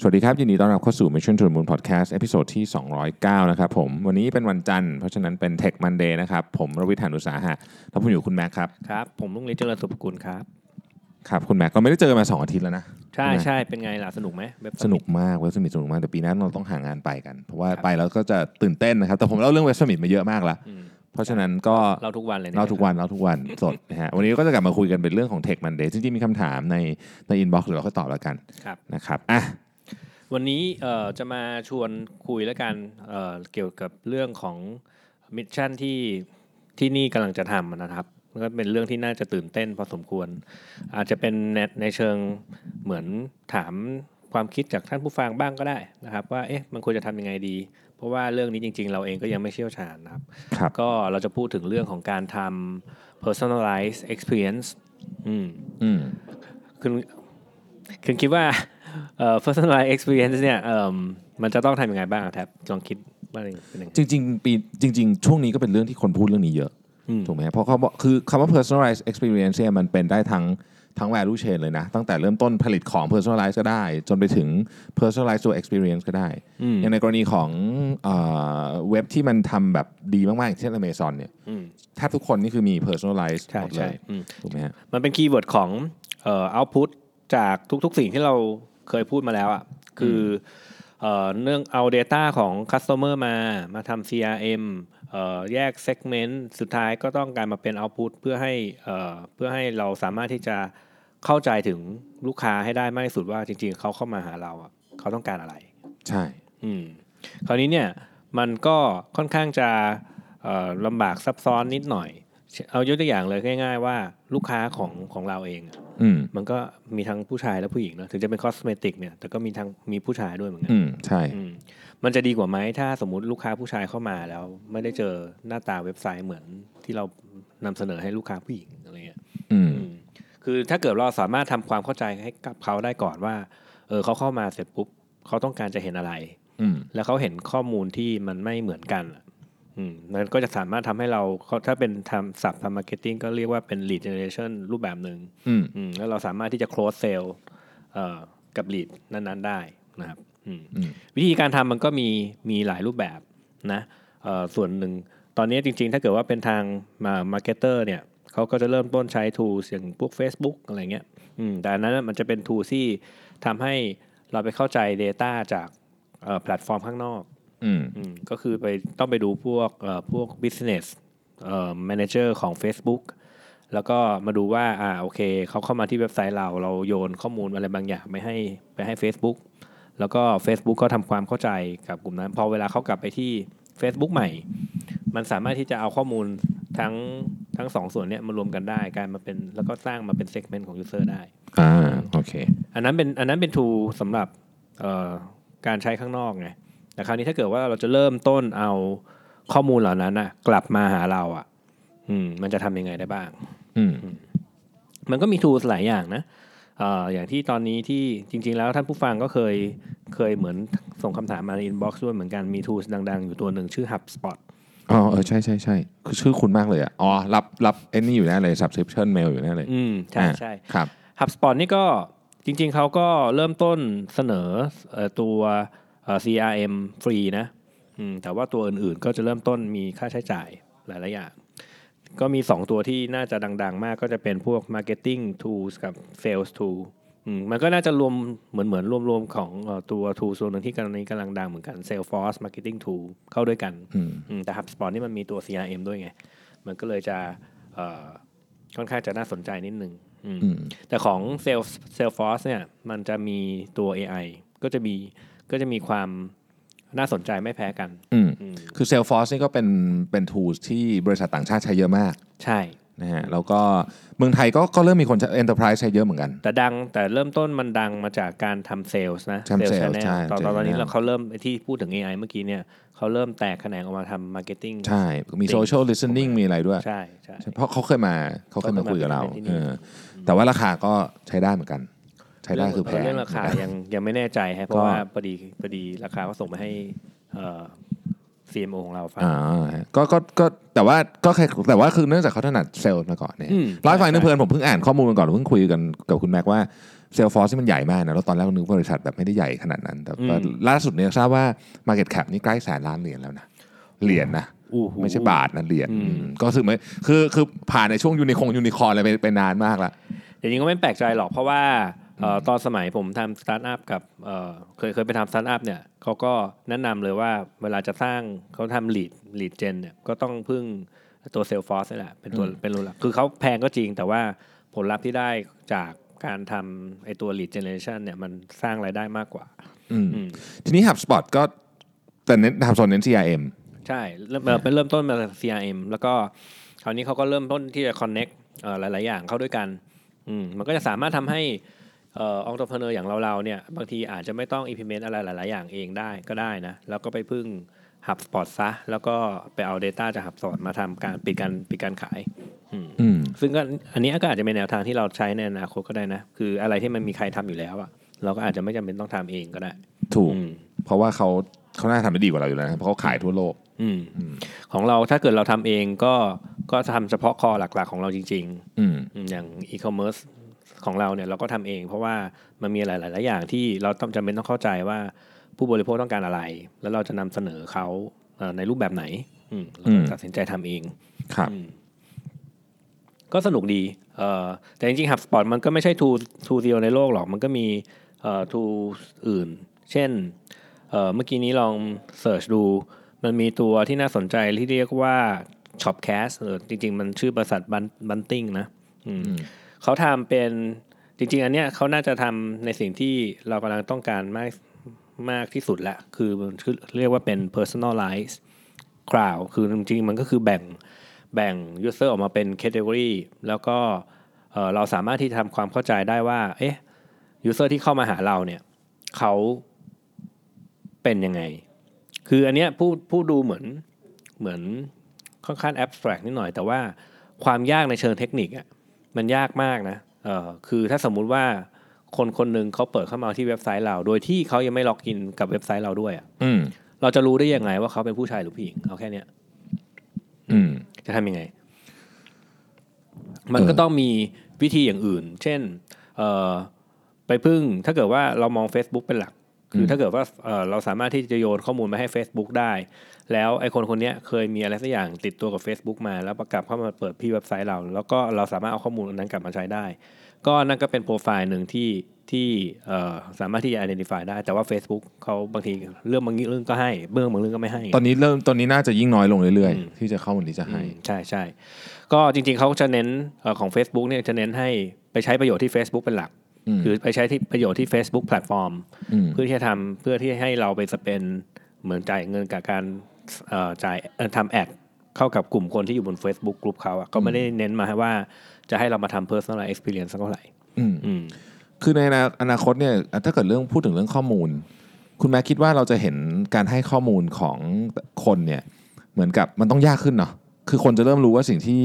สวัสดีครับ ยินดีต้อนรับเข้าสู่ Mission to the Moon Podcast episode ที่ 209 นะครับผม วันนี้เป็นวันจันทร์เพราะฉะนั้นเป็น Tech Monday นะครับ ผมรวิศ หาญอุตสาหะแล้วผมอยู่คุณแม็กครับ ครับ ผมลุงเล็กเจริญสุภกุลครับ ครับ คุณแม็กก็ไม่ได้เจอกันมา 2 อาทิตย์แล้วนะ ใช่ใช่ไหมใช่เป็นไงล่ะ สนุกไหมเว็บสนุกมาก Web Summit สนุกมาก แต่ปีหน้าเราต้องหางานไปกัน เพราะว่าครับไปแล้วก็จะตื่นเต้นนะครับ แต่ผมเล่าเรื่อง Web Summit มาเยอะมากแล้วอืมเพราะฉะนั้นก็เราทุกวันเลยยเล่าทุกวันเล่าทุกวันสดนะฮะวันนี้ก็จะกลับมาคุยกันเป็นเรื่องของ Tech Monday จริงๆมีคำถามในใน inbox เดี๋ยวเราค่อยตอบแล้วกันครับนะครับอะ วันนี้เอ่อจะมาชวนคุยแล้วกันเอ่อเกี่ยวกับเรื่องของ Mission ที่ที่นี่กำลังจะทำนะครับมันก็เป็นเรื่องที่น่าจะตื่นเต้นพอสมควร อาจจะเป็นในในเชิงเหมือนถามความคิดจากท่านผู้ฟังบ้างก็ได้นะครับ ว่าเอ๊ะมันควรจะทำยังไงดี เพราะว่าเรื่องนี้จริง ๆ เราเองก็ยังไม่เชี่ยวชาญนะครับครับก็เราจะพูดถึงเรื่องของการทำ personalized experience อืมอืมคุณคุณคิดว่า เอ่อ personalized experience เนี่ยเอิ่มมันจะต้องทำยังไงบ้างอะแท็บลองคิดว่าเป็นยังไง จริงๆปีจริง ๆ ช่วงนี้ก็เป็นเรื่องที่คนพูดเรื่องนี้เยอะอืม ถูกไหมเพราะเขาบอกคือคำว่า personalized experience เนี่ยมันเป็นได้ทั้งทั้ง value chain เลยนะ ตั้งแต่เริ่มต้นผลิตของ personalize ก็ได้ จนไปถึง personalize ตัว experience ก็ได้อืมอย่างในกรณีของเอ่อเว็บที่มันทำแบบดีมากๆอย่างเช่น Amazon เนี่ยอืมแทบทุกคนนี่คือมี personalize ใช่หมดเลใช่ยอืม ถูกไหมฮะ มันเป็น keyword ของเอ่อ output จากทุกๆสิ่งที่เรา เคยพูดมาแล้วอะคือเอ่อเนื่องเอา Data ของ Customer มามาทำ CRM เอ่อแยก segment สุดท้ายก็ต้องการมาเป็น output เพื่อให้เอ่อเพื่อให้เราสามารถที่จะเข้าใจถึงลูกค้าให้ได้มากที่สุดว่าจริงๆ เขาเข้ามาหาเราอะเขาต้องการอะไร ใช่ อืมคราวนี้เนี่ยมันก็ค่อนข้างจะเอ่อลำบากซับซ้อนนิดหน่อย เอายกตัวอย่างเลยง่าย ๆ ว่าลูกค้าของของเราเองอะอื มมันก็มีทั้งผู้ชายและผู้หญิงเนอะถึงจะเป็นคอสเมติกเนี่ยแต่ก็มีทั้งมีผู้ชายด้วยเหมือนกันอืมใช่อืมมันจะดีกว่าไหมถ้าสมมติลูกค้าผู้ชายเข้ามาแล้ว ไม่ได้เจอหน้าตาเว็บไซต์เหมือนที่เรานำเสนอให้ลูกค้าผู้หญิงอะไรเงี้ยอืมอืมคือถ้าเกิดเราสามารถทำความเข้าใจให้กับเขาได้ก่อนว่า เออเขาเข้ามาเสร็จปุ๊บเขาต้องการจะเห็นอะไรอืมแล้วเขาเห็นข้อมูลที่มันไม่เหมือนกัน อะอืมมันก็จะสามารถทำให้เราเขาถ้าเป็นทางศัพท์ทาง marketing ก็เรียกว่าเป็น lead generation รูปแบบหนึ่งอืมอืมแล้วเราสามารถที่จะ close sale เอ่อกับ lead นั้นๆ ได้นะครับอืมอืมวิธีการทำมันก็มีมีหลายรูปแบบนะเอ่อส่วนหนึ่งตอนนี้จริงๆ ถ้าเกิดว่าเป็นทางมา marketer เนี่ยเขาก็จะเริ่มต้นใช้ tools อย่างพวก Facebook อะไรเงี้ยอืมแต่อันนั้นนะมันจะเป็น tool ที่ทำให้เราไปเข้าใจ Data จากเอ่อแพลตฟอร์มข้างนอก อืมอืมก็คือไปต้องไปดูพวกเอ่อพวก business เอ่อ manager ของ Facebook แล้วก็มาดูว่าอ่าโอเคเขาเข้ามาที่เว็บไซต์เราเราโยนข้อมูลอะไรบางอย่างไปให้ไปให้ Facebook แล้วก็ Facebook ก็ทำความเข้าใจกับกลุ่มนั้น พอเวลาเขากลับไปที่ Facebook ใหม่ มันสามารถที่จะเอาข้อมูลทั้งทั้งสองส่วนเนี้ยมารวมกันได้กลายมาเป็นแล้วก็สร้างมาเป็น segment ของ user ได้อ่าโอเค อันนั้นเป็นอันนั้นเป็น tool สำหรับเอ่อการใช้ข้างนอกไง แต่คราวนี้ถ้าเกิดว่าเราจะเริ่มต้นเอาข้อมูลเหล่านั้นนะกลับมาหาเราอะ อืม มันจะทำยังไงได้บ้าง อืม มันก็มี tools หลายอย่างนะเอ่ออย่างที่ตอนนี้ที่จริง ๆ แล้วท่านผู้ฟังก็เคยเคยเหมือนส่งคำถามมาใน inbox ด้วยเหมือนกันมี tools ดัง ๆ อยู่ตัวหนึ่งชื่อ HubSpot อ๋อเออใช่ใช่ใช่คือชื่อคุณมากเลยอะอ๋อรับรับไอ้นี่อยู่แน่เลย subscription mail อยู่แน่เลย อืม ใช่อ่าใช่ครับ HubSpot นี่ก็จริง ๆเขาก็เริ่มต้นเสนอเอ่อตัวเอ่อ CRM ฟรีนะอืมแต่ว่าตัวอื่นๆก็จะเริ่มต้นมีค่าใช้จ่ายหลายๆอย่าง ก็มี 2 ตัวที่น่าจะดัง ๆ มากก็จะเป็นพวก Marketing Tools กับ Sales Tool อืมมันก็น่าจะรวมเหมือนเหมือนรวมๆของเอ่อตัว tool ส่วนหนึ่งที่กำลังนี้กำลังดังเหมือนกัน Salesforce Marketing Tool เข้าด้วยกันอืมอืมแต่ HubSpot นี่มันมีตัว CRM ด้วยไง มันก็เลยจะเอ่อค่อนข้างจะน่าสนใจนิดนึงอืมอืมแต่ของ Sales Salesforce เนี่ยมันจะมีตัว AI ก็จะมี ก็จะมีความน่าสนใจไม่แพ้กันอืมอืมคือ Salesforce นี่ก็เป็นเป็น tools ที่บริษัทต่างชาติใช้เยอะมาก ใช่นะฮะแล้วก็เมืองไทยก็ก็เริ่มมีคนใช้ enterprise ใช้เยอะเหมือนกัน แต่ดังแต่เริ่มต้นมันดังมาจากการทำเซลส์นะทำ sales channel ใช่ตอน channel ตอนนี้เราเขาเริ่มที่พูดถึง AI เมื่อกี้เนี่ยเขาเริ่มแตกแขนงออกมาทำ marketing ใช่ มี social listening มีอะไรด้วย ใช่ใช่เพราะเขาเคยมาเขาเคยมาคุยกับเราเขาเคยมาที่นี่เออแต่ว่าราคาก็ใช้ได้เหมือนกันใช้ได้คือแพงเรื่องราคายังยังไม่แน่ใจฮะเพก็ราะว่าพอดีพอดีราคาเขาส่งมาให้เอ่อ CMO ของเราฟังอ่าฮะก็ก็ก็แต่ว่าก็แค่แต่ว่าคือเนื่องจากเขาถนัดเซลล์มาก่อนเนี่ยอืมร้อยฝ่ายนึงใช่เพลินผมเพิ่งอ่านข้อมูลมาก่อนเพิ่งคุยกันกับคุณแม็กว่า Salesforce เนี่ยมันใหญ่มากนะแล้วตอนแรกนึกว่าบริษัทแบบไม่ได้ใหญ่ขนาดนั้น แต่อืมล่าสุดเนี่ยทราบว่า Market Cap นี่ใกล้แสนล้านเหรียญแล้วนะเหรียญนะอู้หูไม่ใช่บาทนะเหรียญอืมอืมก็คือไม่คือคือผ่านในช่วง unicorn unicorn อะไรไปไปนานมากแล้วจริงๆก็ไม่แปลกใจหรอกเพราะว่าเอ่อ ตอนสมัยผมทำสตาร์ทอัพกับเอ่อเคยเคยไปทำสตาร์ทอัพเนี่ยเขาก็แนะนำเลยว่าเวลาจะสร้างเขาทำ lead lead gen เนี่ยก็ต้องพึ่งตัว Salesforce นี่แหละเป็นตัวอืมเป็น tool หลักคือเขาแพงก็จริงแต่ว่าผลลัพธ์ที่ได้จากการทำไอตัว lead generation เนี่ยมันสร้างรายได้มากกว่าอืมอืมทีนี้ HubSpot ก็แต่เน้นทำโซนเน้น CRM ใช่เริ่มเอ่อเป็นเริ่มต้นมาจาก CRM แล้วก็คราวนี้เขาก็เริ่มต้นที่จะ connect เอ่อหลาย ๆ อย่างเข้าด้วยกันอืมมันก็จะสามารถทำให้ เอ่อ entrepreneur อย่างเราๆเนี่ยบางทีอาจจะไม่ต้อง implement อะไรหลายๆ อย่างเองได้ก็ได้นะ แล้วก็ไปพึ่ง HubSpot ซะ แล้วก็ไปเอา Data จาก HubSpot มาทำการปิดการปิดการขายอืมอืมซึ่งก็อันนี้ก็อาจจะเป็นแนวทางที่เราใช้ในอนาคตก็ได้นะ คืออะไรที่มันมีใครทำอยู่แล้วอะเราก็อาจจะไม่จำเป็นต้องทำเองก็ได้ ถูกอืมเพราะว่าเขาเขาน่าจะทำได้ดีกว่าเราอยู่แล้วนะเพราะเขาขายทั่วโลกอืมของเราถ้าเกิดเราทำเองก็ก็ทำเฉพาะคอหลักๆของเราจริง ๆอืมอืมอย่างอีคอมเมิร์ซ ของเราเนี่ยเราก็ทำเอง เพราะว่ามันมีหลายๆหลายอย่างที่เราต้องจำเป็นต้องเข้าใจว่าผู้บริโภคต้องการอะไร แล้วเราจะนำเสนอเขาเอ่อในรูปแบบไหนอืมเราก็อืมตัดสินใจทำเองครับอืมก็สนุกดีเอ่อแต่จริงๆ HubSpot มันก็ไม่ใช่ทูทูเดียวในโลกหรอก มันก็มีเอ่อทูอื่น เช่นเอ่อเมื่อกี้นี้ลองเสิร์ชดู มันมีตัวที่น่าสนใจที่เรียกว่า Shopcast เออจริง ๆ มันชื่อบริษัทบันติ้งนะอืมอืม เขาทำเป็นจริง ๆ อันเนี้ยเขาน่าจะทำในสิ่งที่เรากำลังต้องการมากมากที่สุดละคือมันเรียกว่าเป็น personalize crowd คือจริงๆ มันก็คือแบ่งแบ่ง user ออกมาเป็น category แล้วก็เราสามารถที่ทำความเข้าใจได้ว่า เอ๊ะ user ที่เข้ามาหาเราเนี่ยเขาเป็นยังไง คืออันเนี้ยผู้ผู้ดูเหมือนเหมือนค่อนข้าง abstract นิดหน่อย แต่ว่าความยากในเชิงเทคนิคอะ มันยากมากนะเออคือถ้าสมมุติว่าคนคนหนึ่งเขาเปิดเข้ามาที่เว็บไซต์เรา โดยที่เขายังไม่ล็อกอินกับเว็บไซต์เราด้วยอะอืม เราจะรู้ได้ยังไงว่าเขาเป็นผู้ชายหรือผู้หญิงเอาแค่เนี้ยอืม จะทำยังไง มันก็ต้องมีวิธีอย่างอื่น เช่น เอ่อไปพึ่งถ้าเกิดว่าเรามอง Facebook เป็นหลัก คือถ้าเกิดว่าเอ่อเราสามารถที่จะโยนข้อมูลมาให้ Facebook ได้ แล้วไอ้คนคนเนี้ยเคยมีอะไรสักอย่างติดตัวกับ Facebook มา แล้วประกลับเข้ามาเปิดที่เว็บไซต์เรา แล้วก็เราสามารถเอาข้อมูลอันนั้นกลับมาใช้ได้ ก็นั่นก็เป็นโปรไฟล์หนึ่งที่ที่เอ่อสามารถที่จะ identify ได้ แต่ว่า Facebook เขาบางทีเรื่องบางเรื่องก็ให้เรื่องบางเรื่องก็ไม่ให้ ตอนนี้เริ่มตอนนี้น่าจะยิ่งน้อยลงเรื่อยอืมๆที่จะเข้าวันนี้จะให้อืมใช่ใช่ก็จริงๆเขาจะเน้นเอ่อของ Facebook เนี่ยจะเน้นให้ไปใช้ประโยชน์ที่ Facebook เป็นหลักอืม คือไปใช้ที่ประโยชน์ที่ Facebook แพลตฟอร์มอืมเพื่อที่จะทำเพื่อที่ให้เราไปสเปนเหมือนจ่ายเงินกับการเอ่อจ่ายเอ่อทำแอดเข้ากับกลุ่มคนที่อยู่บน Facebook กลุ่มเขาอะก็ไม่ได้เน้นมาให้ว่าจะให้เรามาทำ personal experience สักเท่าไหร่อืมอืมคือในอนาคตเนี่ยถ้าเกิดเรื่องพูดถึงเรื่องข้อมูล คุณแม่คิดว่าเราจะเห็นการให้ข้อมูลของคนเนี่ยเหมือนกับมันต้องยากขึ้นเนาะ คือคนจะเริ่มรู้ว่าสิ่งที่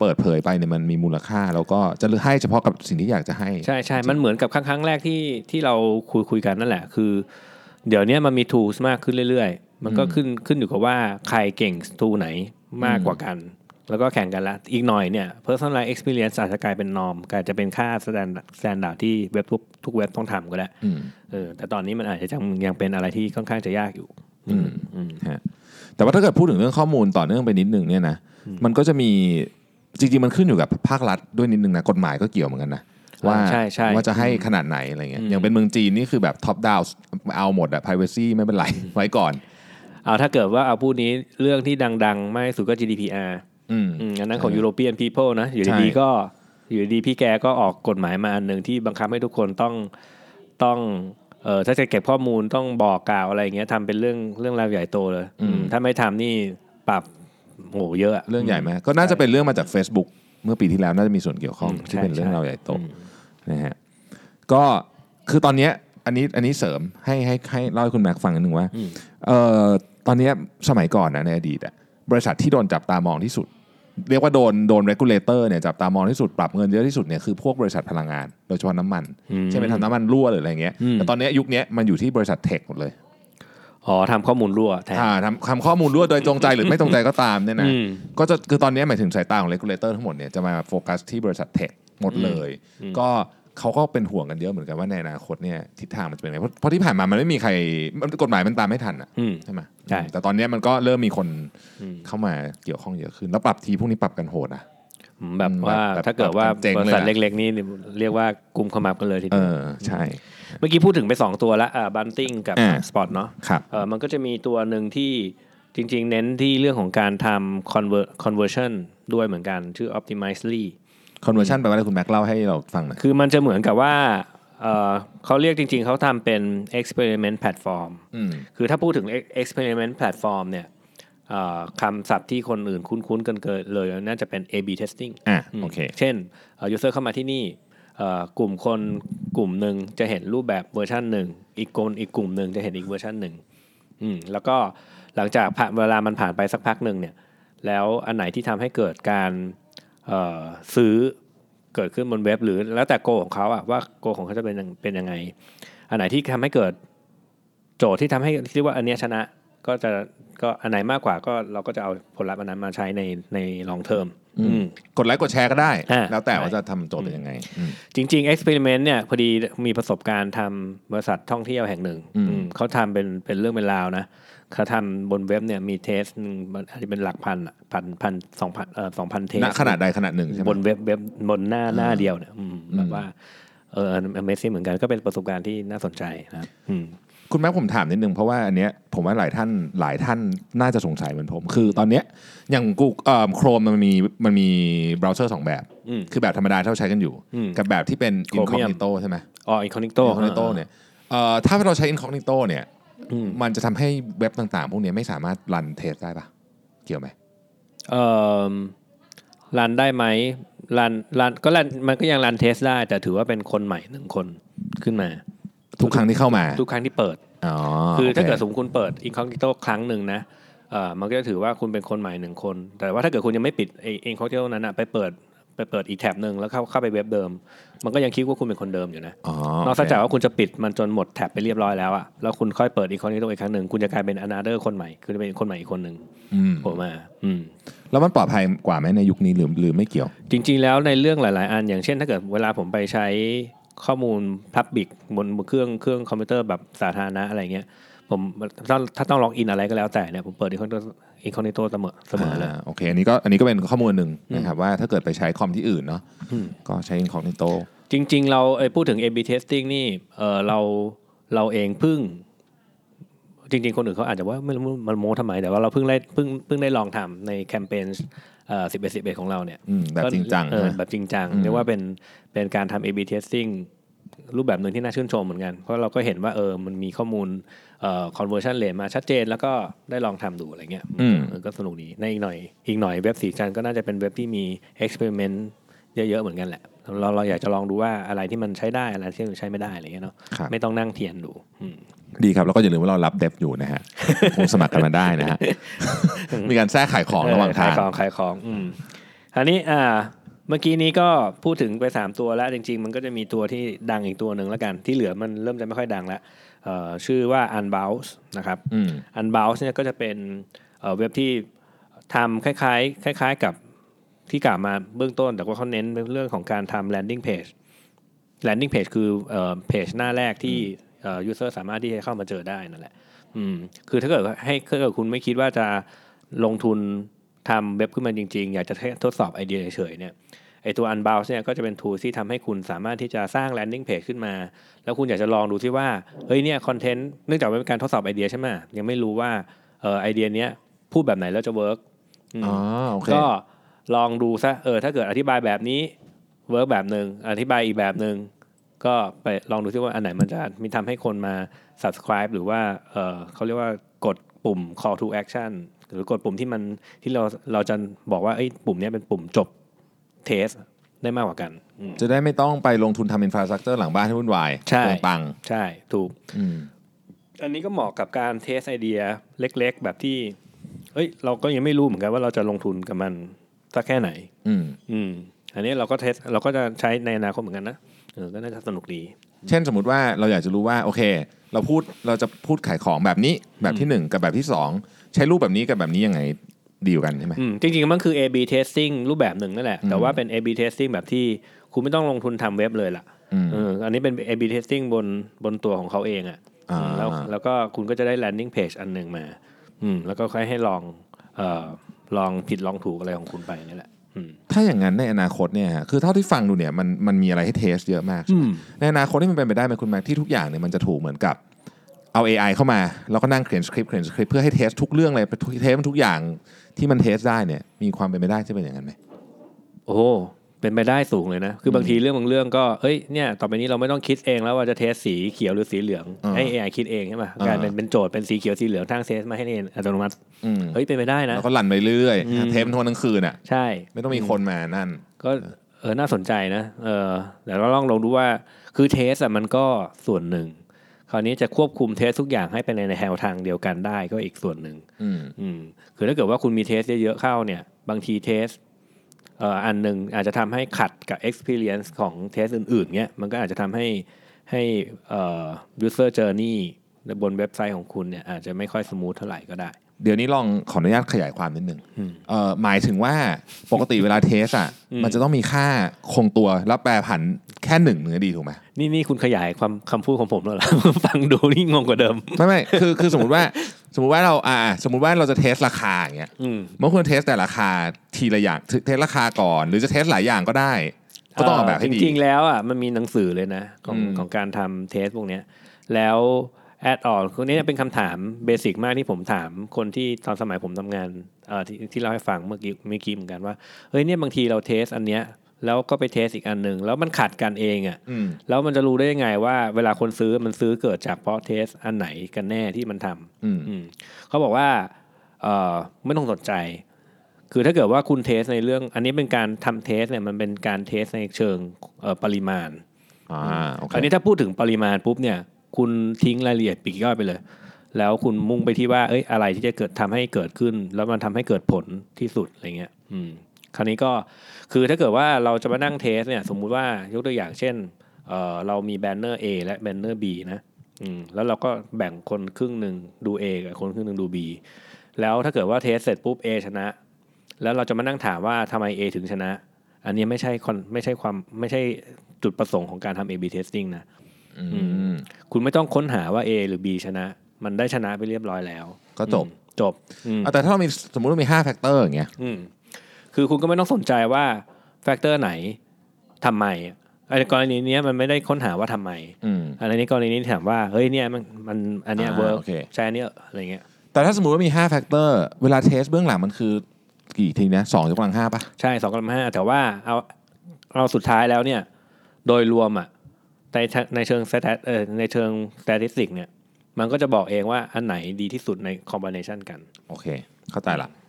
เปิดเผยไปเนี่ยมันมีมูลค่า แล้วก็จะเลือกให้เฉพาะกับสิ่งที่อยากจะให้ ใช่ใช่มันเหมือนกับครั้งครั้งแรกที่ที่เราคุยคุยกันนั่นแหละ คือ เดี๋ยวนี้มันมี tools มากขึ้นเรื่อยๆ มันก็ขึ้นขึ้นอยู่กับว่าใครเก่ง tool ไหนมากกว่ากัน แล้วก็แข่งกันละอีกหน่อยเนี่ย personal experience อาจจะกลายเป็นนอมกลายจะเป็นค่า standard standard ที่เว็บทุกทุกเว็บต้องทำก็ได้อืมเออแต่ตอนนี้มันอาจจะยังยังเป็นอะไรที่ค่อนข้างจะยากอยู่ อืมอืมฮะ แต่ว่าถ้าเกิดพูดถึงเรื่องข้อมูลต่อเนื่องไปนิดนึงเนี่ยนะมันก็จะมีจริงๆ มันขึ้นอยู่กับภาครัฐด้วยนิดนึงนะกฎหมายก็เกี่ยวเหมือนกันนะว่าใช่ใช่ว่าจะให้ขนาดไหนอะไรเงี้ยอืมอย่างเป็นเมืองจีนนี่คือแบบท็อปดาวเอาหมดอะ privacy ไม่เป็นไรไว้ก่อนเอาถ้าเกิดว่าเอาพูดนี้เรื่องที่ดังๆมากที่สุดก็ GDPR อืมอืมอันนั้นของใช่ European People นะอยู่ใช่ดีๆก็อยู่ดีๆพี่แกก็ออกกฎหมายมาอันหนึ่งที่บังคับให้ทุกคนต้องต้อง เออถ้าจะเก็บข้อมูลต้องบอกกล่าวอะไรอย่างเงี้ยทำเป็นเรื่องเรื่องราวใหญ่โตเลยอืมถ้าไม่ทำนี่ปรับโหเยอะะเรื่องใหญ่ไหมก็น่าจะเป็นเรื่องมาจาก Facebook เมื่อปีที่แล้วน่าจะมีส่วนเกี่ยวข้องอืมที่เป็นใช่เรื่องใช่ราวใหญ่โตอืมนะฮะก็คือตอนเนี้ยอันนี้อันนี้เสริมให้ให้ให้เล่าให้คุณแม็กฟังนิดนึงว่าอืมเอ่อตอนเนี้ยสมัยก่อนนะในอดีตอะบริษัทที่โดนจับตามองที่สุด เรียกว่าโดนโดน regulator เนี่ยจับตามองที่สุดปรับเงินเยอะที่สุดเนี่ยคือพวกบริษัทพลังงานโดยเฉพาะน้ำมันอืมใช่ไหมทำน้ำมันรั่วหรืออะไรเงี้ยอืมแต่ตอนเนี้ยยุคเนี้ยมันอยู่ที่บริษัทเทคหมดเลยอ๋อทำข้อมูลรั่วแทนอ่าทำทำข้อมูลรั่วโดยจงใจหรือไม่จงใจก็ตามเนี่ยนะอืมก็จะคือตอนนี้หมายถึงสายตาของ regulator ทั้งหมดเนี่ยจะมาโฟกัสที่บริษัทเทคหมดเลย ก็ เขาก็เป็นห่วงกันเยอะเหมือนกันว่าในอนาคตเนี่ยทิศทางมันจะเป็นไงเพราะเพราะที่ผ่านมามันไม่มีใครมันกฎหมายมันตามไม่ทันอะอืมใช่ไหมใช่แต่ตอนเนี้ยมันก็เริ่มมีคนอืมเข้ามาเกี่ยวข้องเยอะขึ้น แล้วปรับทีพวกนี้ปรับกันโหดอะแบบอืมว่าแบบถ้าเกิดว่าเจ๋งบเลยริษัทอะเล็ก ๆ นี่เรียกว่ากลุ่มขมับกันเลยทีเอเดียวอใช่ เมื่อกี้พูดถึงไปสองตัวละอ่าบันติ้งกับ HubSpot เนาะครับเออมันก็จะมีตัวหนึ่งที่จริง ๆ เน้นที่เรื่องของการทำ convert conversion ด้วยเหมือนกัน ชื่อ optimizely conversion แปลว่าอะไรคุณแม็กเล่าให้เราฟังหน่อยคือมันจะเหมือนกับว่าเอ่อเขาเรียกจริงๆ เขาทำเป็น experiment platform อืมคือถ้าพูดถึง experiment platform เนี่ยเอ่อคำศัพท์ที่คนอื่นคุ้นๆ กันเกินเลยน่าจะเป็น A/B testing อะมโอเค เช่นเอ่อ user เข้ามาที่นี่เอ่อกลุ่มคนกลุ่มหนึ่งจะเห็นรูปแบบเวอร์ชันหนึ่ง อีกคนอีกกลุ่มหนึ่งจะเห็นอีกเวอร์ชันหนึ่งอืมแล้วก็หลังจากผ่านเวลามันผ่านไปสักพักหนึ่งเนี่ย แล้วอันไหนที่ทำให้เกิดการเอ่อ ซื้อเกิดขึ้นบนเว็บ หรือแล้วแต่โกของเขาอะว่าโกของเขาจะเป็นยังเป็นยังไง อันไหนที่ทำให้เกิดโจทย์ที่ทำให้คิดว่าอันเนี้ยชนะก็จะก็อันไหนมากกว่าก็เราก็จะเอาผลลัพธ์อันนั้นมาใช้ในใน long term อืมอืมกดไลค์กดแชร์ก็ได้อ่าแล้วแต่ใช่ว่าจะทำโจทย์เป็นยังไงอืมจริงๆ experiment เนี่ยพอดีมีประสบการณ์ทำบริษัทท่องเที่ยวแห่งหนึ่งอืมอืมเขาทำเป็นเป็นเรื่องเป็นราวนะ เขาทำบนเว็บเนี่ยมีเทสหนึ่งมันอาจจะเป็นหลักพันอะพันพันสองพันเอ่อสองพัน test ณขณะใดขณะหนึ่งใช่ไหมบนเว็บเว็บบนหน้าหน้าเดียวเนี่ยอืมแบบว่าเออ amazing เหมือนกันก็เป็นประสบการณ์ที่น่าสนใจนะครับอืมคุณแม็กผมถามนิดนึงเพราะว่าอันเนี้ยผมว่าหลายท่านหลายท่านน่าจะสงสัยเหมือนผม คือตอนเนี้ยอย่าง Goo เอ่อ Chrome มันมีมันมีเบราว์เซอร์สองแบบ อืม คือแบบธรรมดาที่เราใช้กันอยู่ อืมกับแบบที่เป็น Chromium incognito ใช่ไหม อ๋อ incognito incognito เนี่ยเอ่อถ้าเราใช้ incognito เนี่ยอื มมันจะทำให้เว็บต่างๆ พวกเนี้ยไม่สามารถรันเทสได้ปะเกี่ยวไหมเอ่อรันได้ไหมรันรันก็รันมันก็ยังรันเทสได้ แต่ถือว่าเป็นคนใหม่หนึ่งคนขึ้นมา ทุกครั้งที่เข้ามา ทุกครั้งที่เปิดอ๋อคือถ้าโเกิดสมมติคุณเปิด incognito ครั้งหนึ่งนะเอ่อมันก็จะถือว่าคุณเป็นคนใหม่หนึ่งคน แต่ว่าถ้าเกิดคุณยังไม่ปิดไอ้ incognito นั้นอะไปเปิด ไปเปิดอีกแท็บหนึ่งแล้วเข้าเข้าไปเว็บเดิม มันก็ยังคิดว่าคุณเป็นคนเดิมอยู่นะอ๋อนอกจากว่าคุณจะปิดมันจนหมดแท็บไปเรียบร้อยแล้วอะแล้วคุณค่อยเปิด incognito อีกครั้งหนึ่งคุณจะกลายเป็น another คนใหม่คือจะเป็นคนใหม่อีกคนหนึ่งอืมโผล่มาอืมแล้วมันปลอดภัยกว่าไหมในยุคนี้หรือหรือไม่เกี่ยว จริง ๆ แล้วในเรื่องหลาย ๆ อัน อย่างเช่น ถ้าเกิดเวลาผมไปใช้ข้อมูล Public บนเครื่องเครื่องคอมพิวเตอร์แบบสาธารณะอะไรเงี้ยผมถ้าถ้าต้องล็อกอินอะไรก็แล้วแต่เนี่ยผมเปิด incognito incognito เสมอเสมอเลยาโอเคอันนี้ก็อันนี้ก็เป็นข้อมูลหนึ่งนะครับว่าถ้าเกิดไปใช้คอมที่อื่นเนาะอืมก็ใช้ incognito จริง ๆ เราเอ้ยพูดถึง A/B testing นี่เออเราเราเองเพิ่ง จริง ๆ คนอื่นเขาอาจจะว่าไม่รู้มันโม้ทำไม แต่ว่าเราเพิ่งได้เพิ่งเพิ่งได้ลองทำในแคมเปญเอ่อสิบเอ็ดสิบเอ็ดของเราเนี่ยอืมแบบจริงจังเออใช่ไหมแบบจริงจังอืมเรียกว่าเป็นเป็นการทำ A/B testing รูปแบบหนึ่งที่น่าชื่นชมเหมือนกัน เพราะเราก็เห็นว่าเออมันมีข้อมูลเอ่อ conversion rate มาชัดเจนแล้วก็ได้ลองทำดูอะไรเงี้ยอืมเออก็สนุกดีในอีกหน่อย อีกหน่อยเว็บสีจันทร์ก็น่าจะเป็นเว็บที่มี experiment เยอะๆเหมือนกันแหละเราเราอยากจะลองดูว่าอะไรที่มันใช้ได้อะไรที่มันใช้ไม่ได้อะไรเงี้ยเนาะครับไม่ต้องนั่งเทียนดูอืมดีครับ แล้วก็อย่าลืมว่าเรารับเดฟอยู่นะฮะคงสมัครกันมาได้นะฮะมีการแทรกขายของระหว่างเออขาทายงของขายของอืมคราวนี้อ่า เมื่อกี้นี้ก็พูดถึงไปสามตัวแล้วจริง ๆ มันก็จะมีตัวที่ดังอีกตัวหนึ่งแล้วกัน ที่เหลือมันเริ่มจะไม่ค่อยดังแล้วเอ่อชื่อว่า Unbounce นะครับอืม Unbounce เนี่ยก็จะเป็นเอ่อเว็บที่ทำคล้ายๆ คล้าย ๆ กับที่กล่าวมาเบื้องต้น แต่ว่าเขาเน้นเรื่องของการทำ landing page landing page คือเอ่อเพจหน้าแรกที่เอ่อ user สามารถที่จะเข้ามาเจอได้นั่นแหละอืมคือถ้าเกิดว่าให้ถ้าเกิดคุณไม่คิดว่าจะลงทุน ทำเว็บขึ้นมาจริงๆ อยากจะแค่ทดสอบไอเดียเฉยๆเนี่ยไอตัว Unbounce เนี่ยก็จะเป็น tool ที่ทำให้คุณสามารถที่จะสร้าง landing page ขึ้นมา แล้วคุณอยากจะลองดูที่ว่า เฮ้ยเนี่ย content เนื่องจากว่าเป็นการทดสอบไอเดียใช่ไหมยังไม่รู้ว่าเออไอเดียเนี้ยพูดแบบไหนแล้วจะ work อ๋อโอเคก็ลองดูซะเออถ้าเกิดอธิบายแบบนี้ work แบบหนึ่งอธิบายอีกแบบหนึ่งก็ไปลองดูซิว่าอันไหนมันจะมีทำให้คนมา subscribe หรือว่าเออเขาเรียกว่ากดปุ่ม call to action หรือกดปุ่มที่มันที่เราเราจะบอกว่าเอ้ยปุ่มเนี้ยเป็นปุ่มจบtest ได้มากกว่ากันอืมจะได้ไม่ต้องไปลงทุนทำ infrastructure หลังบ้านให้วุ่นวายใช่เปลืองตังค์ใช่ถูกอืมอันนี้ก็เหมาะกับการ test ไอเดียเล็ก ๆ แบบที่ เอ้ย เราก็ยังไม่รู้เหมือนกันว่าเราจะลงทุนกับมันสักแค่ไหน อืมอืมอันนี้เราก็ test เราก็จะใช้ในอนาคตเหมือนกันนะเออก็น่าจะสนุกดี เช่นสมมติว่าเราอยากจะรู้ว่าโอเค เราพูดเราจะพูดขายของแบบนี้แบบที่หนึ่งกับแบบที่สอง ใช้รูปแบบนี้กับแบบนี้ยังไงดีกว่ากันใช่ไหมอืมจริงๆมันคือ A/B testing รูปแบบหนึ่งนั่นแหละ แต่ว่าเป็น A/B testing แบบที่คุณไม่ต้องลงทุนทำเว็บเลยล่ะอืมเอออันนี้เป็น A/B testing บนบนตัวของเขาเองอะอ่าอืมแล้วแล้วก็คุณก็จะได้ landing page อันหนึ่งมาอืมแล้วก็ค่อยให้ลองเอ่อลองผิดลองถูกอะไรของคุณไปนี่แหละอืมถ้าอย่างนั้นในอนาคตเนี่ยฮะคือเท่าที่ฟังดูเนี่ยมันมันมีอะไรให้เทสเยอะมากอืมในอนาคตที่มันเป็นไปได้ไหมคุณแม็กที่ทุกอย่างเนี่ยมันจะถูกเหมือนกับ เอา AI เข้ามา แล้วก็นั่งเขียนสคริปต์เขียนสคริปต์เพื่อให้ test ทุกเรื่องเลย test มันทุกอย่างที่มัน test ได้เนี่ยมีความเป็นไปได้ที่เป็นอย่างนั้นไหมโอ้เป็นไปได้สูงเลยนะ คือบางทีเรื่องบางเรื่องก็เอ้ยเนี่ยต่อไปนี้เราไม่ต้องคิดเองแล้วว่าจะ test สีเขียวหรือสีเหลืองอ่าให้ AI คิดเองใช่ไหมอ่ากลายเป็นเป็นโจทย์เป็นสีเขียวสีเหลืองทั้ง test มาให้เองอัตโนมัติอืมเฮ้ยเป็นไปได้นะแล้วก็ run ไปเรื่อยอืมๆเทปทั้งวันทั้งคืนอะใช่ ไม่ต้องมีคนมานั่ง ก็เออน่าสนใจนะเออแต่เราลองลองดูว่าคือ test อะมันก็ส่วนหนึ่ง คราวนี้จะควบคุม test ทุกอย่างให้ไปในแนวทางเดียวกันได้ก็อีกส่วนหนึ่งอืมอืมคือถ้าเกิดว่าคุณมี test เยอะๆเข้าเนี่ย บางที test เอ่ออันหนึ่งอาจจะทำให้ขัดกับ experience ของ test อื่นๆเนี้ยมันก็อาจจะทำให้ให้เอ่อ user journey บนเว็บไซต์ของคุณเนี่ยอาจจะไม่ค่อย smooth เท่าไหร่ก็ได้ เดี๋ยวนี้ลองขออนุญาตขยายความนิดนึงอืมเอ่อหมายถึงว่าปกติเวลา test อะอืมมันจะต้องมีค่าคงตัวแล้วแปรผัน แค่หนึ่งเนี่ย ดีถูกไหมนี่นี่คุณขยายความคำพูดของผมแล้วเหรอฟังดูนี่งงกว่าเดิม ไม่ไม่คือคือสมมติว่า สมมติว่าเราอ่า สมมติว่าเราจะ test ราคาอย่างเงี้ยอืมเมื่อควร test แต่ราคาทีละอย่าง test ราคาก่อน หรือจะ test หลายอย่างก็ได้ ก็ต้องออกแบบให้ดีจริงๆแล้วอะมันมีหนังสือเลยนะ ของอืมของการทำ test พวกเนี้ย แล้ว add-on คนนี้เป็นคำถาม basic มากที่ผมถามคนที่ตอนสมัยผมทำงานเอ่อที่ที่เล่าให้ฟังเมื่อกี้เมื่อกี้เหมือนกันว่าเฮ้ยเนี่ยบางทีเรา test อันเนี้ย แล้วก็ไป test อีกอันหนึ่งแล้วมันขัดกันเองอะอืมแล้วมันจะรู้ได้ยังไงว่าเวลาคนซื้อมันซื้อเกิดจากเพราะ test อันไหนกันแน่ที่มันทำอืมอืมเขาบอกว่าเอ่อไม่ต้องสนใจ คือถ้าเกิดว่าคุณ test ในเรื่อง อันนี้เป็นการทำ test เนี่ยมันเป็นการ test ในเชิงเอ่อปริมาณอ่าโอเคอันนี้ถ้าพูดถึงปริมาณปุ๊บเนี่ย คุณทิ้งรายละเอียดปลีกย่อยไปเลยแล้วคุณมุ่งไปที่ว่า เอ้ย อะไรที่จะเกิดทำให้เกิดขึ้น แล้วมันทำให้เกิดผลที่สุดอะไรเงี้ย อืม คราวนี้ก็คือถ้าเกิดว่าเราจะมานั่ง test เนี่ยสมมุติว่ายกตัวอย่างเช่นเอ่อเรามี banner A และ banner B นะอืมแล้วเราก็แบ่งคนครึ่งหนึ่งดู A กับคนครึ่งหนึ่งดู B แล้วถ้าเกิดว่า test เสร็จปุ๊บ A ชนะ แล้วเราจะมานั่งถามว่าทำไม A ถึงชนะ อันนี้ไม่ใช่คอนไม่ใช่ความไม่ใช่จุดประสงค์ของการทำ A/B testing นะอืมคุณไม่ต้องค้นหาว่า A หรือ B ชนะ มันได้ชนะไปเรียบร้อยแล้ว ก็จบอืมจบอืมอะแต่ถ้าเรามีสมมติว่ามีห้า fac tor อย่างเงี้ยอืม คือคุณก็ไม่ต้องสนใจว่า factor ไหนทำไมไอ้กรณีเนี้ยมันไม่ได้ค้นหาว่าทำไมอืมอันนี้กรณีนี้ถามว่าเฮ้ยเนี่ยมันมันอันเนี้ยอ่า work โอเคใช่อันเนี้ยอะไรเงี้ยแต่ถ้าสมมติว่ามี5 factor เวลา test เบื้องหลังมันคือกี่ทีนะสองยกกำลังห้าป่ะใช่สองกำลังห้าแต่ว่าเอาเอาสุดท้ายแล้วเนี่ย โดยรวมอะในทางในเชิงสแตทเออในเชิงสถิติเนี่ย มันก็จะบอกเองว่าอันไหนดีที่สุดในคอมบิเนชันกัน โอเค เข้าใจละอืม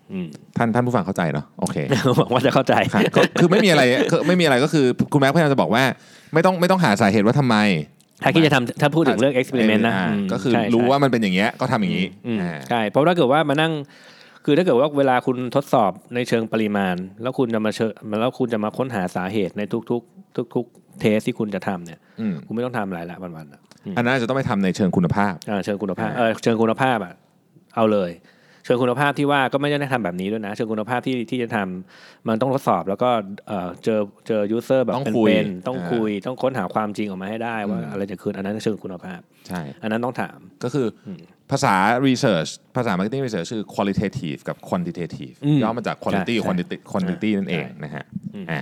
ท่านท่านผู้ฟังเข้าใจเนาะโอเคหวังว่าจะเข้าใจครับก็คือไม่มีอะไรคือไม่มีอะไรก็คือคุณแม็กพยายามจะบอกว่า ไม่ต้องไม่ต้องหาสาเหตุว่าทำไม ถ้าคิดจะทำถ้าพูดถึงเรื่องเอ็กซ์เพร์เมนต์นะอ่ามก็คือใช่รู้ใช่ว่ามันเป็นอย่างเงี้ยก็ทำอย่างนี้อืมอ่าใช่เพราะถ้าเกิดว่ามานั่งคือถ้าเกิดว่าเวลาคุณทดสอบในเชิงปริมาณ แล้วคุณจะมาเชิญแล้วคุณจะมาค้นหาสาเหตุในทุก ๆ ทุก ๆ test ที่คุณจะทำเนี่ยอืมคุณไม่ต้องทำอะไรละวันๆอะอันนั้นอาจจะต้องไปทำในเชิงคุณภาพอ่าเชิงคุณภาพอ่าเออเชิงคุณภาพอะเอาเลย เชิงคุณภาพที่ว่าก็ไม่ได้ทำแบบนี้ด้วยนะ เชิงคุณภาพที่ที่จะทำมันต้องทดสอบ แล้วก็เออเจอเจอ user แบบต้องเป็นคุยเป็นต้องอ่าคุยต้องค้นหาความจริงออกมาให้ได้ว่าอืมอะไรจะคืนอันนั้นเชิงคุณภาพใช่อันนั้นต้องถามก็คืออมภาษา research ภาษา marketing research คือ qualitative กับ quantitative อืมย่อมาจาก quality ใช่ quantity quantity ใช่นั่นเองใช่นะฮะอืมอ่า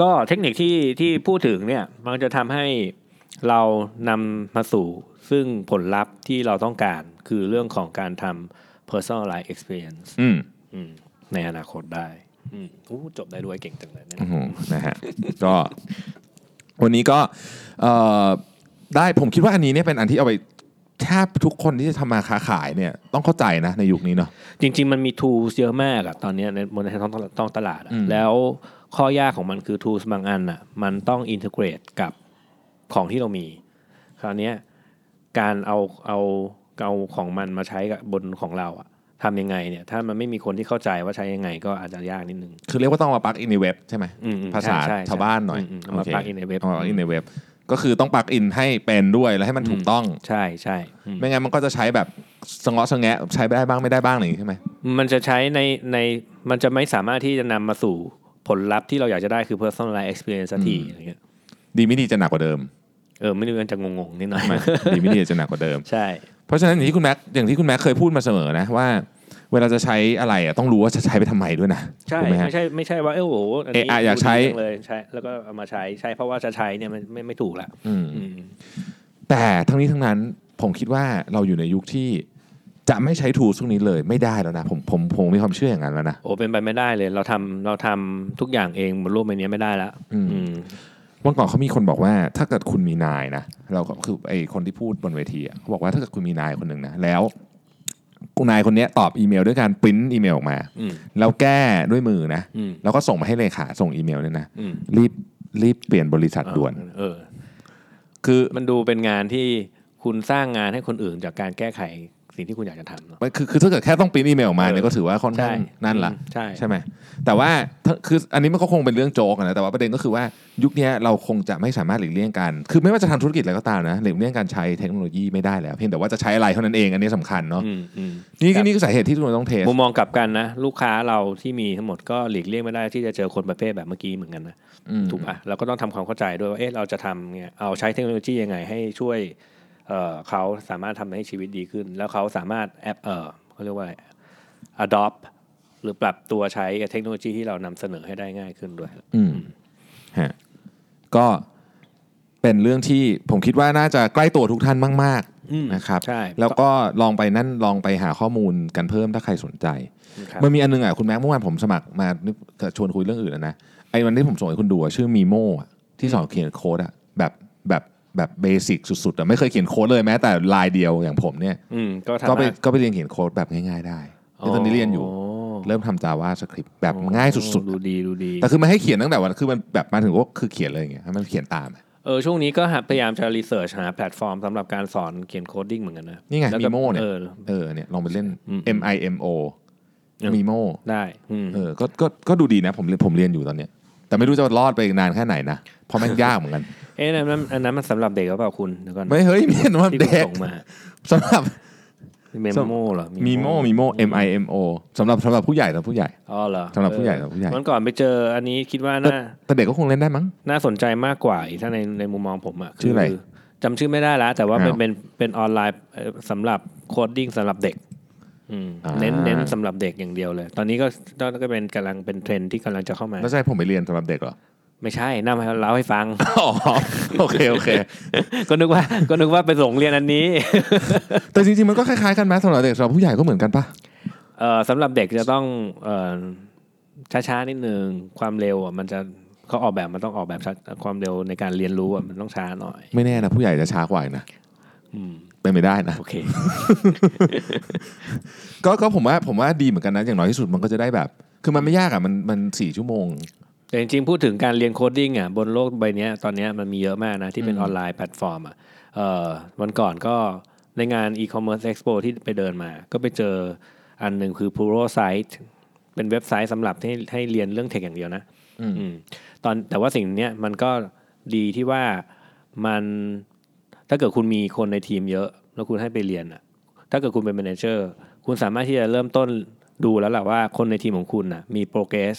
ก็เทคนิคที่ที่พูดถึงเนี่ยมันจะทำให้เรานำมาสู่ซึ่งผลลัพธ์ที่เราต้องการคือเรื่องของการทำ personalized experience อืมอืมในอนาคตได้อืมอู้จบได้ด้วยเก่งจังเลยนะอื้อหือนะฮะก็วันนี้ก็เอ่อได้ผมคิดว่าอันนี้เนี่ยเป็นอันที่เอาไปแทบทุกคนที่จะทำมาค้าขายเนี่ยต้องเข้าใจนะในยุคนี้เนาะจริง ๆ มันมี tools เยอะมากอะตอนเนี้ยในบนท้องท้องตลาดอะอืมแล้วข้อยากของมันคือ tools บางอันอะมันต้อง integrate กับของที่เรามี คราวเนี้ยการเอาเอา เอาของมันมาใช้กับบนของเราอะทำยังไงเนี่ย ถ้ามันไม่มีคนที่เข้าใจว่าใช้ยังไงก็อาจจะยากนิดนึง คือเรียกว่าต้องมาปลักอินในเว็บใช่ไหมอืมอืมภาษาใช่ใช่ชาวบ้านหน่อยมมเอามาโคปลักอินในเว็บเอามาปลักอินในเว็บ ก็คือต้องปลักอินให้เป็นด้วยและให้มันถูกต้อง ใช่ใช่อืมไม่งั้นมันก็จะใช้แบบสงเงาะสงแงะใช้ได้บ้างไม่ได้บ้างอะไรอย่างนี้ใช่ไหมมันจะใช้ในในมันจะไม่สามารถที่จะนำมาสู่ผลลัพธ์ที่เราอยากจะได้คือ personalized experience สักทีอืมอะไรเงี้ยดีไม่ดีจะหนักกว่าเดิมเออไม่รู้มันจะงงๆนิดหน่อยใช่ไหมดีไม่ดีจะหนักกว่าเดิม ใช่ เพราะฉะนั้นอย่างที่คุณแม็กอย่างที่คุณแม็กเคยพูดมาเสมอนะว่า เวลาจะใช้อะไรอะต้องรู้ว่าจะใช้ไปทำไมด้วยนะใช่ถูกไหมฮะไม่ใช่ไม่ใช่ว่าเออโอ้โหอันนี้เอะอะอยากใช้ดูดีจังเลยใช่แล้วก็เอามาใช้ใช่เพราะว่าจะใช้เนี่ยมันไม่ไม่ถูกละอืมอืมแต่ทั้งนี้ทั้งนั้นผมคิดว่าเราอยู่ในยุคที่จะไม่ใช้ทูลพวกนี้เลยไม่ได้แล้วนะผมผมผมมีความเชื่ออย่างนั้นแล้วนะโอ้เป็นไปไม่ได้เลย เราทำเราทำทุกอย่างเองบนโลกใบนี้ไม่ได้ละอืมอืม วันก่อนเขามีคนบอกว่า ถ้าเกิดคุณมีนายนะเราก็คือไอคนที่พูดบนเวทีอะเขาบอกว่าถ้าเกิดคุณมีนายคนหนึ่งนะแล้วนายคนเนี้ยตอบอีเมลด้วยการปริ้นอีเมลออกมาอืมแล้วแก้ด้วยมือนะอืมแล้วก็ส่งมาให้เลขาส่งอีเมลเนี่ยนะอืมรีบรีบเปลี่ยนบริษัทด่วน เออ คือมันดูเป็นงานที่คุณสร้างงานให้คนอื่นจากการแก้ไข สิ่งที่คุณอยากจะทำเนาะมันคือคือถ้าเกิดแค่ต้องปริ้นอีเมลออกมาเออเนี่ยก็ถือว่าค่อนข้างใช่ นั่นละอืมใช่ ใช่ไหมแต่ว่าถ้าคืออันนี้มันก็คงเป็นเรื่องโจ๊กอะนะแต่ว่าประเด็นก็คือว่ายุคเนี้ยเราคงจะไม่สามารถหลีกเลี่ยงกันคือไม่ว่าจะทำธุรกิจอะไรก็ตามนะหลีกเลี่ยงการใช้เทคโนโลยีไม่ได้แล้วเพียงแต่ว่าจะใช้อะไรเท่านั้นเองอันนี้สำคัญเนาะอืมอืม นี่ครับ นี่คือสาเหตุที่ทุกคนต้องเทสมุมมองกลับกันนะ ลูกค้าเราที่มีทั้งหมดก็หลีกเลี่ยงไม่ได้ที่จะเจอคนประเภทแบบเมื่อกี้เหมือนกันนะ อืม ถูกป่ะเราก็ต้องทำความเข้าใจด้วยว่าเอ๊ะเราจะทำเนี่ยเอาใช้เทคโนโลยียังไงให้ช่วย เอ่อเขาสามารถทำให้ชีวิตดีขึ้น แล้วเขาสามารถแอปเอ่อเขาเรียกว่าอะไร adopt หรือปรับตัวใช้เทคโนโลยีที่เรานำเสนอให้ได้ง่ายขึ้นด้วย อืมฮะก็เป็นเรื่องที่ผมคิดว่าน่าจะใกล้ตัวทุกท่านมากอืมๆนะครับใช่แล้วก็ลองไปนั่นลองไปหาข้อมูลกันเพิ่มถ้าใครสนใจครับมันมีอันนึงอะคุณแม็กเมื่อวานผมสมัครมานึกชวนคุยเรื่องอื่นแล้วนะไอ้วันที่ผมส่งให้คุณดูอะชื่อมีโมที่สอนเขียนโค้ดอะแบบแบบ แบบเบสิกสุดๆอะไม่เคยเขียนโค้ดเลยแม้แต่ลายเดียวอย่างผมเนี่ยอืมก็ก็ไปทำก็ไปเรียนเขียนโค้ดแบบง่ายๆได้ที่ตอนนี้เรียนอยู่ เริ่มทำ Java Script แบบง่ายสุดดูดีดูดีๆแต่คือมันให้เขียนตั้งแต่วันคือมันแบบมาถึงก็คือเขียนเลยอย่างเงี้ยให้มันเขียนตามอะ เออช่วงนี้ก็หาพยายามจะ research หาแพลตฟอร์มสำหรับการสอนเขียน coding เหมือนกันนะนี่ไงแล้วก็ Mimo เนี่ยเออ เออเนี่ยลองไปเล่น อืม M I M O อืม Mimo ได้อืมเออก็ก็ก็ดูดีนะผมเรียนผมเรียนอยู่ตอนเนี้ย แต่ไม่รู้จะรอดไปนานแค่ไหนนะเพราะมันยากเหมือนกัน เอ๊ะอันนั้นอันนั้นมันสำหรับเด็กหรือเปล่าคุณเดี๋ยวก่อนไม่เฮ้ยมีสำหรับที่คุณเด็กส่งมาสำหรับ Mimoเหรอ Mimo มีโม M I M O สำหรับสำหรับผู้ใหญ่สำหรับผู้ใหญ่ อ๋อเหรอสำหรับผู้ใหญ่เออสำหรับผู้ใหญ่ วันก่อนไปเจออันนี้คิดว่าน่าแต่เด็กก็คงเล่นได้มั้ง น่าสนใจมากกว่าอีกถ้าในในมุมมองผมอะชื่ออะไรคืจำชื่อไม่ได้แล้วแต่ว่าเป็นอ้าวเป็นเป็นออนไลน์เอ่อสำหรับ coding สำหรับเด็กอืมอ่า เน้นเน้นสำหรับเด็กอย่างเดียวเลย ตอนนี้ก็ก็ก็เป็นกำลังเป็นเทรนด์ที่กำลังจะเข้ามาแล้วจะให้ผมไปเรียนสำหรับเด็กเหรอไม่ใช่น่ามาเล่าให้ฟังอ๋อโอเคโอเค ก็นึกว่าก็นึกว่าไปส่งเรียนอันนี้ แต่จริงๆมันก็คล้ายๆกันไหมสำหรับเด็กสำหรับผู้ใหญ่ก็เหมือนกันปะเอ่อสำหรับเด็กจะต้องเอ่อช้าๆนิดนึงความเร็วอะมันจะเขาออกแบบมันต้องออกแบบช้าความเร็วในการเรียนรู้อะมันต้องช้าหน่อย ไม่แน่นะผู้ใหญ่จะช้ากว่าอีกนะอืม เป็นไม่ได้นะโอเคก็ก็ผมว่าผมว่าดีเหมือนกันนะอย่างน้อยที่สุดมันก็จะได้แบบ คือมันไม่ยากอะมันมันสี่ชั่วโมงแต่จริงๆพูดถึงการเรียน coding อะบนโลกใบเนี้ยตอนเนี้ยมันมีเยอะมากนะที่เป็นอืมออนไลน์แพลตฟอร์มอะเอ่อวันก่อนก็ในงาน e-commerce expo ที่ไปเดินมา ก็ไปเจออันหนึ่งคือ Pluralsight เป็นเว็บไซต์สำหรับให้ให้เรียนเรื่อง tech อย่างเดียวนะอืมอืมตอนแต่ว่าสิ่งเนี้ยมันก็ดีที่ว่ามัน ถ้าเกิดคุณมีคนในทีมเยอะ แล้วคุณให้ไปเรียนอะ ถ้าเกิดคุณเป็น manager คุณสามารถที่จะเริ่มต้นดูแล้วแหละว่าคนในทีมของคุณน่ะมี progress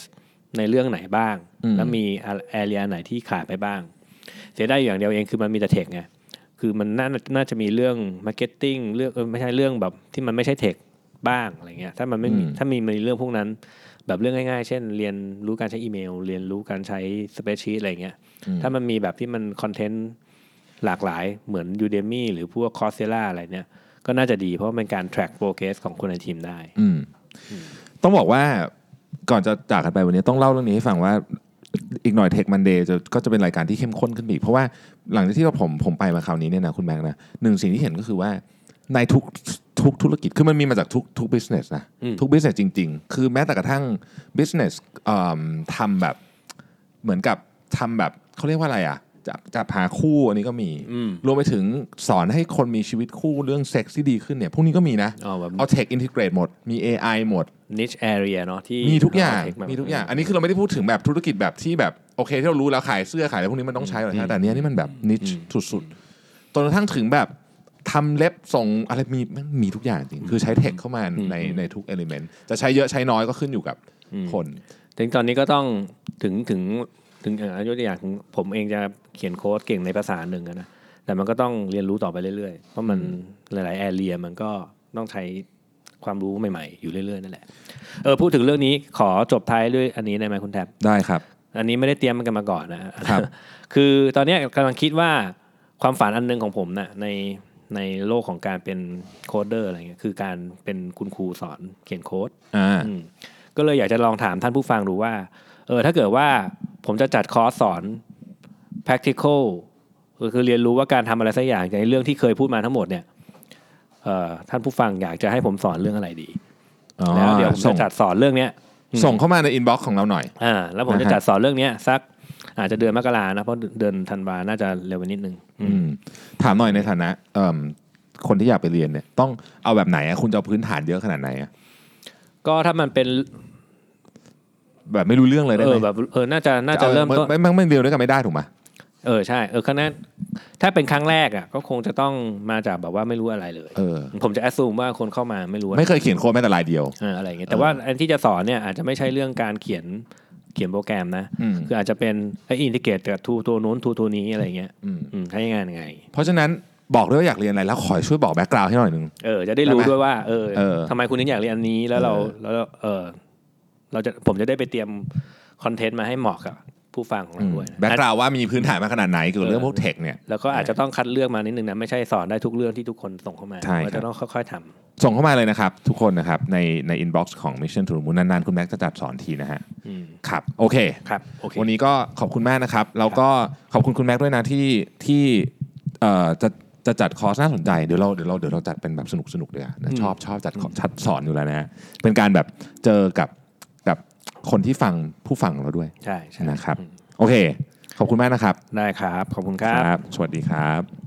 ในเรื่องไหนบ้างอืมแล้วมี area ไหนที่ขาดไปบ้าง เสียดายอยู่อย่างเดียวเองคือมันมีแต่ tech ไงคือมันน่าน่าจะมีเรื่อง marketing เรื่องเออไม่ใช่เรื่องแบบที่มันไม่ใช่ tech บ้างอะไรเงี้ยถ้ามันไม่มีอืมถ้ามีมีเรื่องพวกนั้น แบบเรื่องง่ายๆ เช่น เรียนรู้การใช้อีเมล เรียนรู้การใช้ spreadsheet อะไรเงี้ยอืมถ้ามันมีแบบที่มันคอนเทนต์ หลากหลายเหมือน Udemy หรือพวก Coursera อะไรเนี่ย ก็น่าจะดีเพราะมันเป็นการ track progress ของคนในทีมได้ อืม ต้องบอกว่าก่อนจะจากกันไปวันนี้ต้องเล่าเรื่องนี้ให้ฟังว่าอีกหน่อย Tech Monday จะก็จะเป็นรายการที่เข้มข้นขึ้นไปอีก เพราะว่าหลังจากที่เราผมผมไปมาคราวนี้เนี่ยนะคุณแบงค์นะหนึ่งสิ่งที่เห็นก็คือว่าในทุกทุกธุรกิจคือมันมีมาจากทุกทุก business นะอืมทุก business จริง ๆ คือแม้แต่กระทั่ง business เอิ่มทำแบบเหมือนกับทำแบบเขาเรียกว่าอะไรอะ จะจะหาคู่อันนี้ก็มีอืมรวมไปถึงสอนให้คนมีชีวิตคู่เรื่องเซ็กซ์ที่ดีขึ้นเนี่ยพวกนี้ก็มีนะอ๋อแบบเอาเทคอินทิเกรตหมดมี AI หมด niche area เนาะที่มีทุกอย่างเทคแบบมีทุกอย่าง อันนี้คือเราไม่ได้พูดถึงแบบธุรกิจแบบที่แบบโอเคที่เรารู้แล้วขายเสื้อขายอะไรพวกนี้มันต้องใช้หรอกนะแต่อันเนี้ยนี่มันแบบนิชสุดๆจนกระทั่งถึงแบบทำเล็บส่งอะไรมีมันมีทุกอย่างจริง คือใช้เทคเข้ามาในในทุกเอลิเมนต์จะใช้เยอะใช้น้อยก็ขึ้นอยู่กับคนถึงตอนนี้ก็ต้องถึงถึง ถึงอย่างยกตัวอย่างผมเองจะเขียนโค้ดเก่งในภาษาหนึ่งอะนะแต่มันก็ต้องเรียนรู้ต่อไปเรื่อยๆ เพราะมันหลายๆแอเรียมันก็ต้องใช้ความรู้ใหม่ๆ อยู่เรื่อยๆนั่นแหละเออพูดถึงเรื่องนี้ขอจบท้ายด้วยอันนี้ได้ไหมคุณแท็บได้ครับ อันนี้ไม่ได้เตรียมมันกันมาก่อนนะฮะครับ คือตอนเนี้ยกำลังคิดว่าความฝันอันหนึงของผมน่ะในในโลกของการเป็นโคดเดอร์อะไรเงี้ยคือการเป็นคุณครูสอนเขียนโค้ดอ่าอืมก็เลยอยากจะลองถามท่านผู้ฟังดูว่าเออถ้าเกิดว่า ผมจะจัดคอร์สสอน practical ก็คือเรียนรู้ว่าการทำอะไรสักอย่างจากเรื่องที่เคยพูดมาทั้งหมดเนี่ยเอ่อท่านผู้ฟังอยากจะให้ผมสอนเรื่องอะไรดีอ๋อแล้วเดี๋ยวผมส่งจะจัดสอนเรื่องเนี้ย ส่งเข้ามาใน inbox ของเราหน่อยอ่าแล้วผมจะนะฮะจัดสอนเรื่องเนี้ยสักอาจจะเดือนมกรานะเพราะเดือนธันวาน่าจะเร็วไปนิดนึงอืมอืมถามหน่อยในฐานะเอิ่มคนที่อยากไปเรียนเนี่ย ต้องเอาแบบไหนอะคุณจะเอาพื้นฐานเยอะขนาดไหนอะก็ถ้ามันเป็น แบบไม่รู้เรื่องเลยได้เอไหมอแบบเออน่าจะน่าจะเริ่มต้น ไม่ไม่ไม่เรียนด้วยกันไม่ได้ถูกไหมเออใช่เออครั้งนั้นถ้าเป็นครั้งแรกอะก็คงจะต้องมาจากแบบว่าไม่รู้อะไรเลย เออ ผมจะ assume ว่าคนเข้ามาไม่รู้อะไรไม่เคยเขียนโค้ดแม้แต่ลายเดียว เอออะไรอย่างเงี้ยแต่ว่าอันที่จะสอนเนี่ยอาจจะไม่ใช่เรื่องการเขียนเขียนโปรแกรมนะ อืม คืออาจจะเป็นไอ้ integrate กับทูตัวนู้นทูตัวนี้อะไรอย่างเงี้ยอืมอืมใช้งานยังไง เพราะฉะนั้นบอกด้วยว่าอยากเรียนอะไรแล้วขอช่วยบอก background ให้หน่อยหนึง เออจะได้รู้ได้ไหมด้วยว่า เออเออทำไมคุณถึงอยากเรียนอันนี้แล้วเราเออแล้วเออ เราจะผมจะได้ไปเตรียมคอนเทนต์มาให้เหมาะกับผู้ฟังของเราด้วยนะ background ว่ามีพื้นฐานมาขนาดไหนเกี่ยวกับเรื่องพวก tech เนี่ยแล้วก็อาจจะต้องคัดเลือกมานิดนึงนะไม่ใช่สอนได้ทุกเรื่องที่ทุกคนส่งเข้ามาใช่ครับเราจะต้องค่อยๆทำส่งเข้ามาเลยนะครับ ทุกคนนะครับ ในใน inbox ของ Mission to the Moon นานๆ คุณแม็กซ์จะจัดสอนทีนะฮะอืมครับโอเคครับโอเควันนี้ก็ขอบคุณมากนะครับ แล้วก็ขอบคุณคุณแม็กซ์ด้วยนะที่ที่เอ่อจะจะจัดคอร์สน่าสนใจเดี๋ยวเราเดี๋ยวเราเดี๋ยวเราจัดเป็นแบบสนุกสนุกเลยนะชอบชอบจัดคอร์สจัดสอนอยู่แล้วนะฮะเป็นการแบบเจอกับกับ คนที่ฟังผู้ฟังเราด้วยใช่ใช่นะครับอืมโอเค ขอบคุณมากนะครับ ได้ครับ ขอบคุณครับ สวัสดีครับ